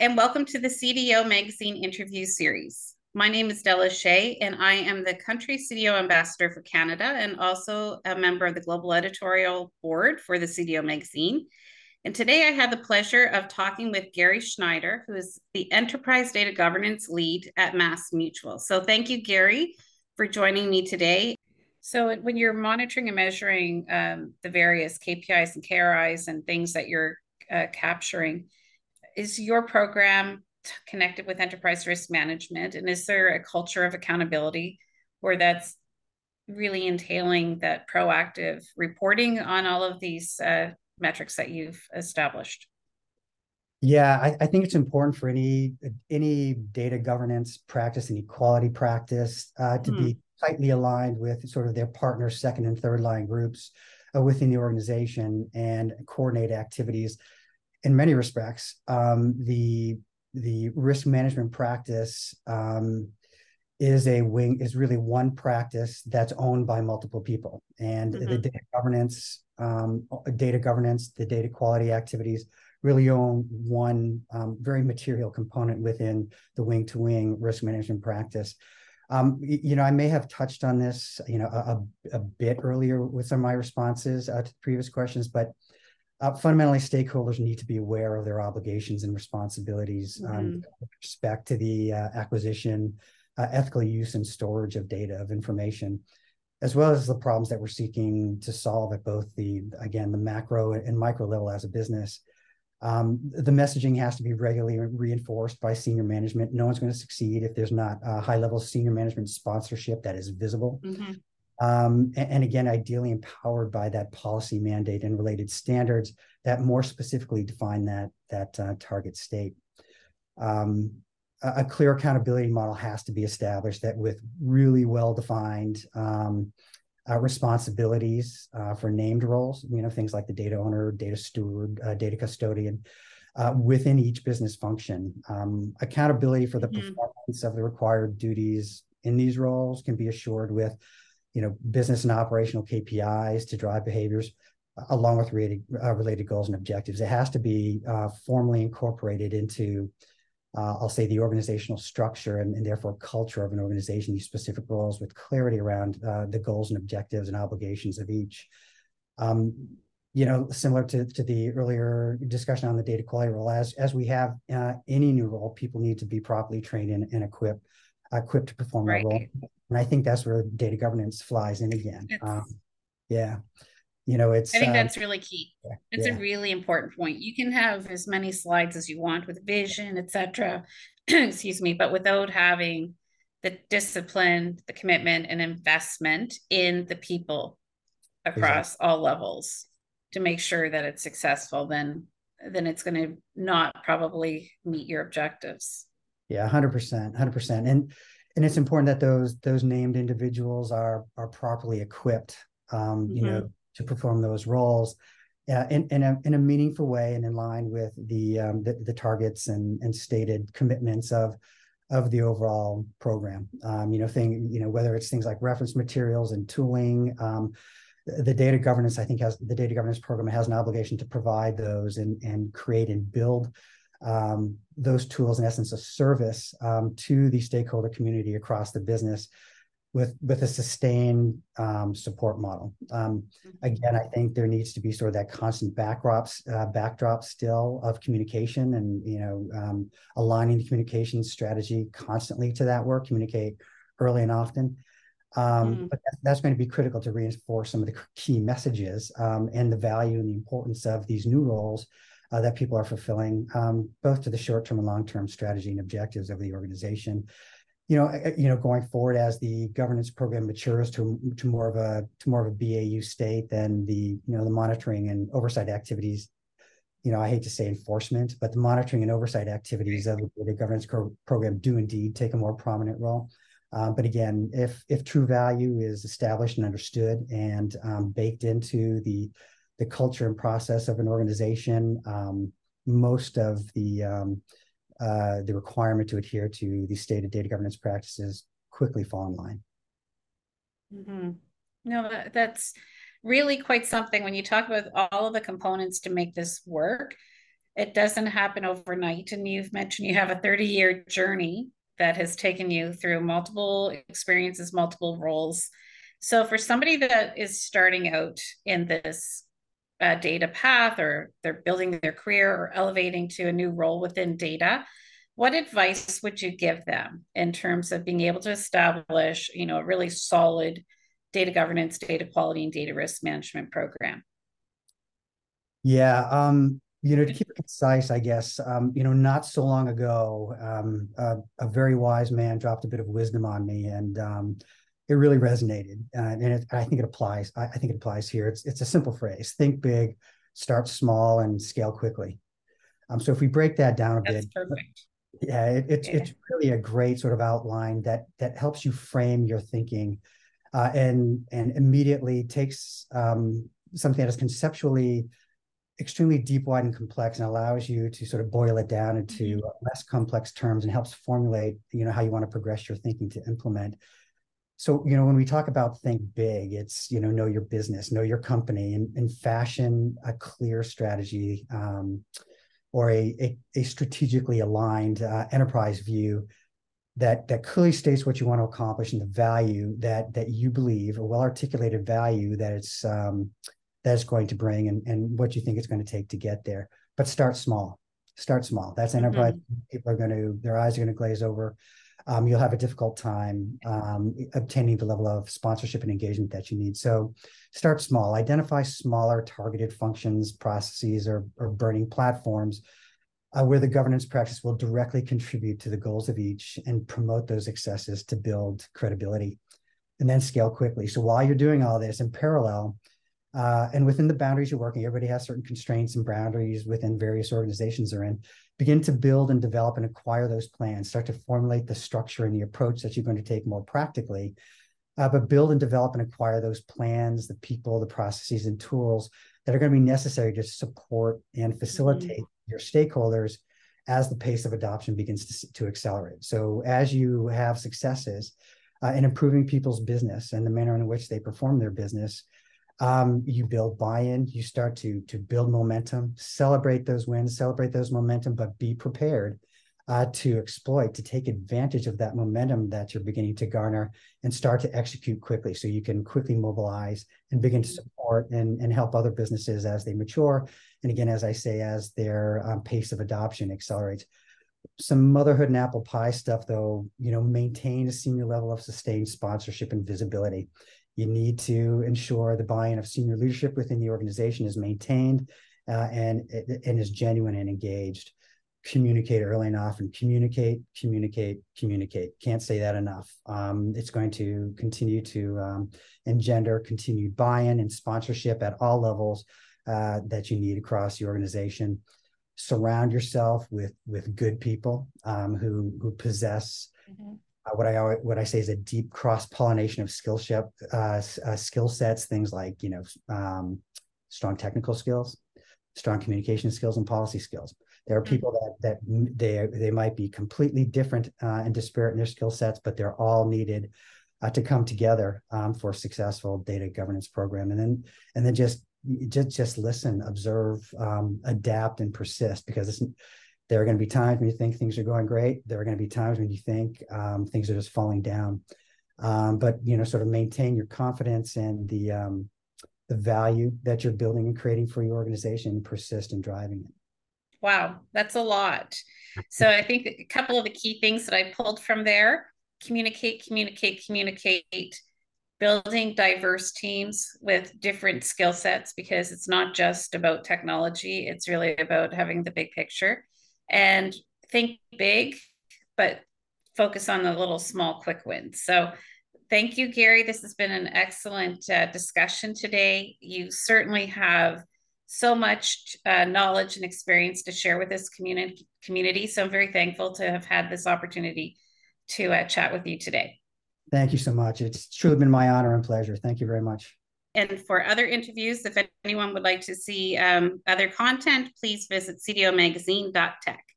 and welcome to the CDO Magazine interview series. My name is Della Shea, and I am the country CDO ambassador for Canada and also a member of the global editorial board for the CDO Magazine. And today I have the pleasure of talking with Gary Schneider, who is the enterprise data governance lead at MassMutual. So thank you, Gary, for joining me today. So when you're monitoring and measuring um, the various KPIs and KRIs and things that you're uh, capturing, is your program connected with enterprise risk management? And is there a culture of accountability where that's really entailing that proactive reporting on all of these uh, metrics that you've established? Yeah, I, I, think it's important for any any data governance practice, any quality practice, uh, to mm. be hmm. tightly aligned with sort of their partners, second and third line groups uh, within the organization, and coordinate activities in many respects, um, the the risk management practice um, is a wing is really one practice that's owned by multiple people, and mm-hmm. the data governance, um, data governance, the data quality activities really own one um, very material component within the wing to wing risk management practice. Um, you know, I may have touched on this, you know, a, a bit earlier with some of my responses uh, to previous questions, but uh, fundamentally stakeholders need to be aware of their obligations and responsibilities um, mm-hmm. with respect to the uh, acquisition uh, ethical use and storage of data of information as well as the problems that we're seeking to solve at both the again the macro and micro level as a business um, the messaging has to be regularly reinforced by senior management no one's going to succeed if there's not a high level senior management sponsorship that is visible mm-hmm. Um, and, and, again, ideally empowered by that policy mandate and related standards that more specifically define that that uh, target state. Um, a, a, clear accountability model has to be established that with really well defined um, uh, responsibilities uh, for named roles, you know, things like the data owner, data steward, uh, data custodian. Uh, within each business function, um, accountability for the mm-hmm. performance of the required duties in these roles can be assured with you know, business and operational KPIs to drive behaviors uh, along with related, uh, related goals and objectives. It has to be uh, formally incorporated into, uh, I'll say, the organizational structure and, and, therefore culture of an organization, these specific roles with clarity around uh, the goals and objectives and obligations of each. Um, you know, similar to, to the earlier discussion on the data quality role, as, as we have uh, any new role, people need to be properly trained and, and equipped equipped to perform right. that role. And I think that's where data governance flies in again. Um, yeah. You know, it's. I think um, that's really key. Yeah, it's yeah. a really important point. You can have as many slides as you want with vision, etc. excuse me, but without having the discipline, the commitment, and investment in the people across exactly. all levels to make sure that it's successful, then then it's going to not probably meet your objectives. Yeah, hundred percent, hundred percent, and and it's important that those those named individuals are are properly equipped, um, mm-hmm. you know, mm-hmm. to perform those roles. Uh, in, in, a, in a meaningful way and in line with the, um, the, the targets and, and stated commitments of of the overall program. Um, you know, thing you know whether it's things like reference materials and tooling. Um, the data governance, I think, has the data governance program has an obligation to provide those and and create and build um, those tools, in essence, a service um, to the stakeholder community across the business with with a sustained um, support model. Um, mm-hmm. again, I think there needs to be sort of that constant backdrops uh, backdrop still of communication, and you know, um, aligning the communication strategy constantly to that work. Communicate early and often. Um, mm. But that's going to be critical to reinforce some of the key messages um, and the value and the importance of these new roles uh, that people are fulfilling, um, both to the short term and long term strategy and objectives of the organization. You know, you know, going forward as the governance program matures to to more of a to more of a BAU state, then the you know the monitoring and oversight activities. You know, I hate to say enforcement, but the monitoring and oversight activities of the governance program do indeed take a more prominent role. Um, but again, if if true value is established and understood and um, baked into the the culture and process of an organization, um, most of the um, uh, the requirement to adhere to the stated data governance practices quickly fall in line. Mm-hmm. No, that, that's really quite something when you talk about all of the components to make this work. it doesn't happen overnight. And you've mentioned you have a 30 year journey that has taken you through multiple experiences, multiple roles. So, for somebody that is starting out in this uh, data path or they're building their career or elevating to a new role within data, what advice would you give them in terms of being able to establish, you know, a really solid data governance, data quality, and data risk management program? Yeah, um, you know, to keep it concise, I guess, um, you know, not so long ago, um, a, a, very wise man dropped a bit of wisdom on me, and um, it really resonated. Uh, and it, I think it applies. I, I, think it applies here. It's it's a simple phrase: think big, start small, and scale quickly. Um, so if we break that down a That's bit, perfect. Yeah, it, it's yeah. it's really a great sort of outline that that helps you frame your thinking, uh, and and immediately takes um, something that is conceptually extremely deep, wide, and complex, and allows you to sort of boil it down into mm-hmm. less complex terms, and helps formulate, you know, how you want to progress your thinking to implement. So, you know, when we talk about think big, it's you know, know your business, know your company, and, and fashion a clear strategy um, or a, a, a strategically aligned uh, enterprise view that that clearly states what you want to accomplish and the value that that you believe, a well articulated value that it's um, that it's going to bring and, and what you think it's going to take to get there. But start small. Start small. That's mm-hmm. enterprise. Mm-hmm. People are going to, their eyes are going to glaze over. Um, you'll have a difficult time um, obtaining the level of sponsorship and engagement that you need. So start small. Identify smaller targeted functions, processes, or, or burning platforms uh, where the governance practice will directly contribute to the goals of each and promote those successes to build credibility and then scale quickly. So while you're doing all this in parallel, uh, and within the boundaries you're working, everybody has certain constraints and boundaries within various organizations they're in. Begin to build and develop and acquire those plans. Start to formulate the structure and the approach that you're going to take more practically. Uh, but build and develop and acquire those plans, the people, the processes, and tools that are going to be necessary to support and facilitate mm-hmm. your stakeholders as the pace of adoption begins to, to accelerate. So, as you have successes uh, in improving people's business and the manner in which they perform their business, um, you build buy-in you start to to build momentum celebrate those wins celebrate those momentum but be prepared uh, to exploit to take advantage of that momentum that you're beginning to garner and start to execute quickly so you can quickly mobilize and begin to support and, and help other businesses as they mature. And again as i say as their um, pace of adoption accelerates. Some motherhood and apple pie stuff though you know maintain a senior level of sustained sponsorship and visibility you need to ensure the buy-in of senior leadership within the organization is maintained uh, and, and is genuine and engaged. Communicate early and often. Communicate, communicate, communicate. Can't say that enough. Um, it's going to continue to um, engender continued buy-in and sponsorship at all levels uh, that you need across the organization. Surround yourself with with good people um, who who possess mm-hmm uh, what I what I say is a deep cross pollination of skill uh, uh, skill sets, things like you know um, strong technical skills, strong communication skills, and policy skills. There are mm-hmm. people that that they they might be completely different uh, and disparate in their skill sets, but they're all needed uh, to come together um, for a successful data governance program. And then and then just just just listen, observe, um, adapt, and persist because it's there are going to be times when you think things are going great. There are going to be times when you think um, things are just falling down. Um, but you know, sort of maintain your confidence and the um, the value that you're building and creating for your organization, persist in driving it. Wow, that's a lot. So I think a couple of the key things that I pulled from there: communicate, communicate, communicate. Building diverse teams with different skill sets because it's not just about technology; it's really about having the big picture and think big, but focus on the little small quick wins. So thank you, Gary. This has been an excellent uh, discussion today. You certainly have so much uh, knowledge and experience to share with this community community. So I'm very thankful to have had this opportunity to uh, chat with you today. Thank you so much. It's truly been my honor and pleasure. Thank you very much. And for other interviews, if anyone would like to see um, other content, please visit cdomagazine.tech.